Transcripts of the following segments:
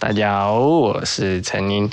大家好，我是陈宁。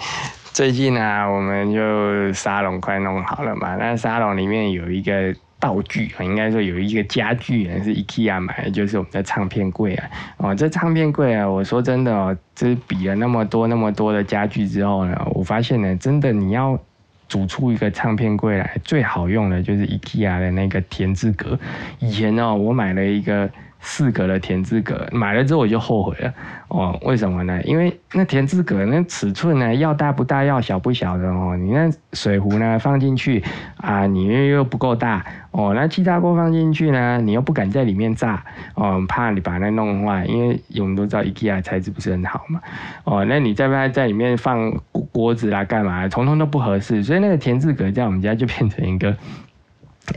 最近啊，我们就沙龙快弄好了嘛。那沙龙里面有一个道具，应该说有一个家具，是 IKEA 买的，就是我们的唱片柜啊。哦，这唱片柜啊，我说真的哦，这比了那么多那么多的家具之后呢，我发现呢，真的你要组出一个唱片柜来，最好用的就是 IKEA 的那个田字格。以前呢，我买了一个。四格的田字格买了之后我就后悔了哦，为什么呢？因为那田字格那尺寸呢要大不大要小不小的哦，你那水壶呢放进去啊，你又又不够大哦，那气炸锅放进去呢，你又不敢在里面炸哦，怕你把那弄坏，因为我们都知道 IKEA 材质不是很好嘛哦，那你在不在里面放锅子啦干嘛，通通都不合适，所以那个田字格在我们家就变成一个，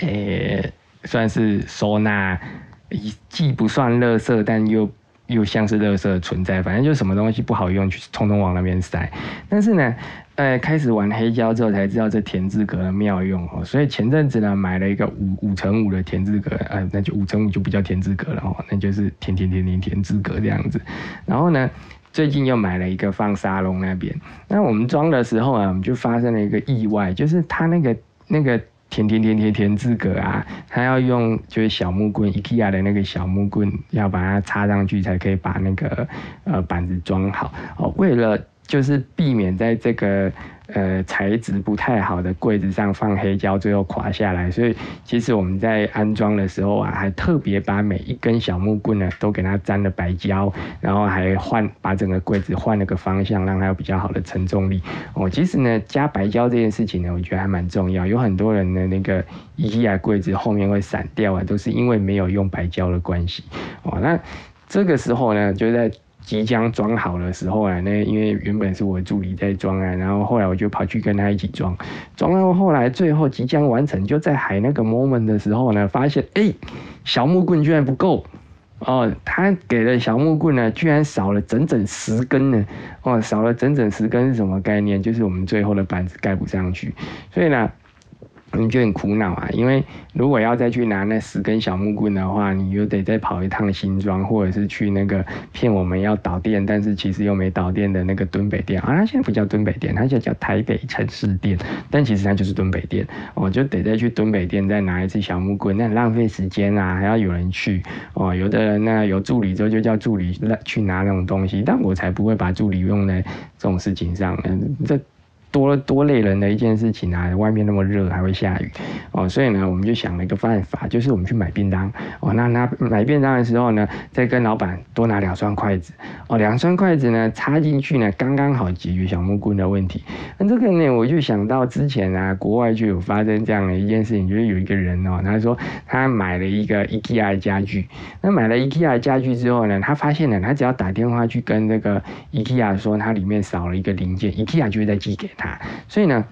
诶，算是收纳。既不算垃圾，但又又像是垃圾的存在。反正就什么东西不好用，就通通往那边塞。但是呢，呃，开始玩黑胶之后才知道这田字格的妙用哦。所以前阵子呢，买了一个五五乘五的田字格，呃，那就五乘五就不叫田字格了哦，那就是田田田田田字格这样子。然后呢，最近又买了一个放沙龙那边。那我们装的时候啊，我们就发生了一个意外，就是它那个那个。填填填填填字格啊，他要用就是小木棍，IKEA 的那个小木棍，要把它插上去才可以把那个呃板子装好。哦，为了就是避免在这个。呃，材质不太好的柜子上放黑胶，最后垮下来。所以其实我们在安装的时候啊，还特别把每一根小木棍呢都给它粘了白胶，然后还换把整个柜子换了个方向，让它有比较好的承重力。哦，其实呢，加白胶这件事情呢，我觉得还蛮重要。有很多人的那个 IKEA 柜子后面会散掉啊，都是因为没有用白胶的关系。哦，那这个时候呢，就在。即将装好的时候啊，那因为原本是我助理在装啊，然后后来我就跑去跟他一起装，装到后来最后即将完成，就在海那个 moment 的时候呢，发现哎，小木棍居然不够哦，他给的小木棍呢，居然少了整整十根呢，哦，少了整整十根是什么概念？就是我们最后的板子盖不上去，所以呢。你就很苦恼啊，因为如果要再去拿那十根小木棍的话，你又得再跑一趟新庄，或者是去那个骗我们要导电，但是其实又没导电的那个敦北店。啊，它现在不叫敦北店，它就叫台北城市店，但其实它就是敦北店，哦，就得再去敦北店再拿一次小木棍，那很浪费时间啊，还要有人去，哦，有的人呢有助理之后就叫助理去拿那种东西，但我才不会把助理用在这种事情上，嗯，这。多多累人的一件事情啊！外面那么热，还会下雨哦，所以呢，我们就想了一个办法，就是我们去买便当哦。那那买便当的时候呢，再跟老板多拿两双筷子哦，两双筷子呢插进去呢，刚刚好解决小木棍的问题。那这个呢，我就想到之前啊，国外就有发生这样的一件事情，就是有一个人哦，他说他买了一个 IKEA 家具，那买了 IKEA 家具之后呢，他发现呢，他只要打电话去跟那个 IKEA 说，它里面少了一个零件，IKEA 就会再寄给。他所以呢，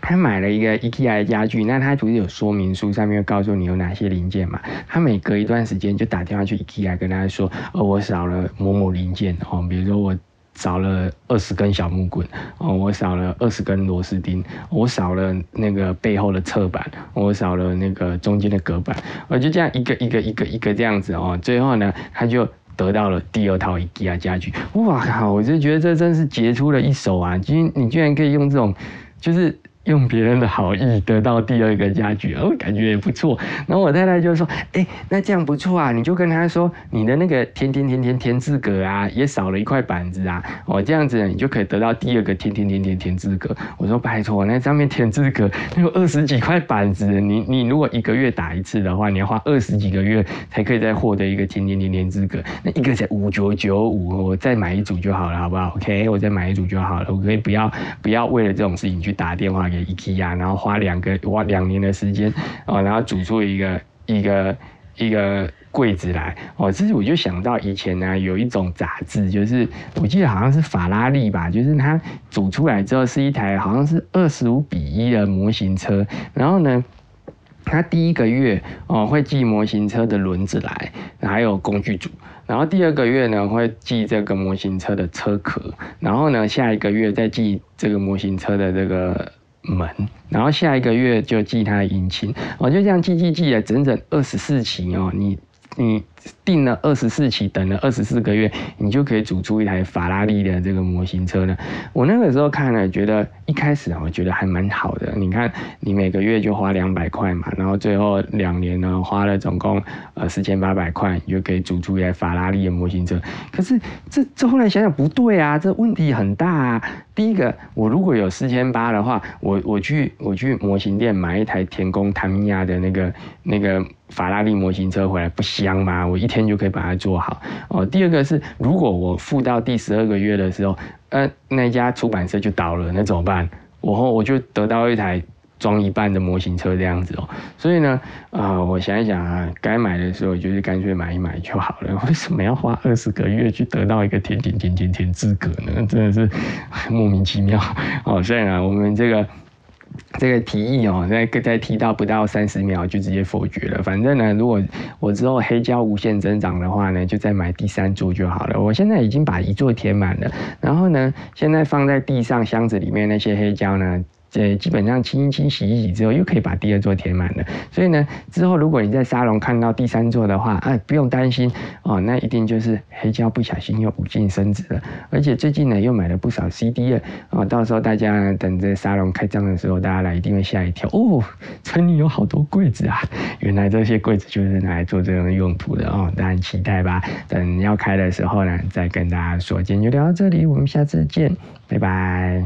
他买了一个 IKEA 的家具，那他不是有说明书，上面告诉你有哪些零件嘛？他每隔一段时间就打电话去 IKEA 跟他说，哦，我少了某某零件哦，比如说我少了二十根小木棍哦，我少了二十根螺丝钉，我少了那个背后的侧板，我少了那个中间的隔板，我就这样一个一个一个一个这样子哦，最后呢，他就。得到了第二套 IKEA 家具，哇靠！我就觉得这真是杰出的一手啊！今你居然可以用这种，就是。用别人的好意得到第二个家具，哦，感觉也不错。然后我太太就说：“哎，那这样不错啊，你就跟他说，你的那个天天天天天字格啊，也少了一块板子啊，哦，这样子你就可以得到第二个天天天天天字格。”我说：“拜托，那上面天字格有二十几块板子，你你如果一个月打一次的话，你要花二十几个月才可以再获得一个天天天天字格。那一个才五九九五，我再买一组就好了，好不好？OK，我再买一组就好了，我可以不要不要为了这种事情去打电话给。” IKEA，然后花两个花两年的时间哦，然后组出一个一个一个柜子来哦。其实我就想到以前呢，有一种杂志，就是我记得好像是法拉利吧，就是它组出来之后是一台好像是二十五比一的模型车，然后呢，它第一个月哦会寄模型车的轮子来，还有工具组。然后第二个月呢，会寄这个模型车的车壳，然后呢，下一个月再寄这个模型车的这个。门，然后下一个月就记他的引擎，我就这样记记记了整整二十四期哦。你你订了二十四期，等了二十四个月，你就可以组出一台法拉利的这个模型车呢。我那个时候看了，觉得一开始，我觉得还蛮好的。你看，你每个月就花两百块嘛，然后最后两年呢，花了总共呃四千八百块，你就可以组出一台法拉利的模型车。可是这这后来想想不对啊，这问题很大啊。第一个，我如果有四千八的话，我我去我去模型店买一台田宫塔米亚的那个那个法拉利模型车回来，不香吗？我一天就可以把它做好哦。第二个是，如果我付到第十二个月的时候，呃，那家出版社就倒了，那怎么办？我后我就得到一台。装一半的模型车这样子哦，所以呢，啊，我想一想啊，该买的时候就是干脆买一买就好了。为什么要花二十个月去得到一个甜甜甜甜甜资格呢？真的是莫名其妙哦。所以呢，我们这个这个提议哦，在在提到不到三十秒就直接否决了。反正呢，如果我之后黑胶无限增长的话呢，就再买第三座就好了。我现在已经把一座填满了，然后呢，现在放在地上箱子里面那些黑胶呢。这基本上清一清洗一洗之后，又可以把第二座填满了。所以呢，之后如果你在沙龙看到第三座的话，哎，不用担心哦，那一定就是黑胶不小心又无尽升值了。而且最近呢，又买了不少 CD 了哦，到时候大家等着沙龙开张的时候，大家来一定会吓一跳哦，村里有好多柜子啊！原来这些柜子就是拿来做这种用途的哦，大家期待吧。等要开的时候呢，再跟大家说。今天就聊到这里，我们下次见，拜拜。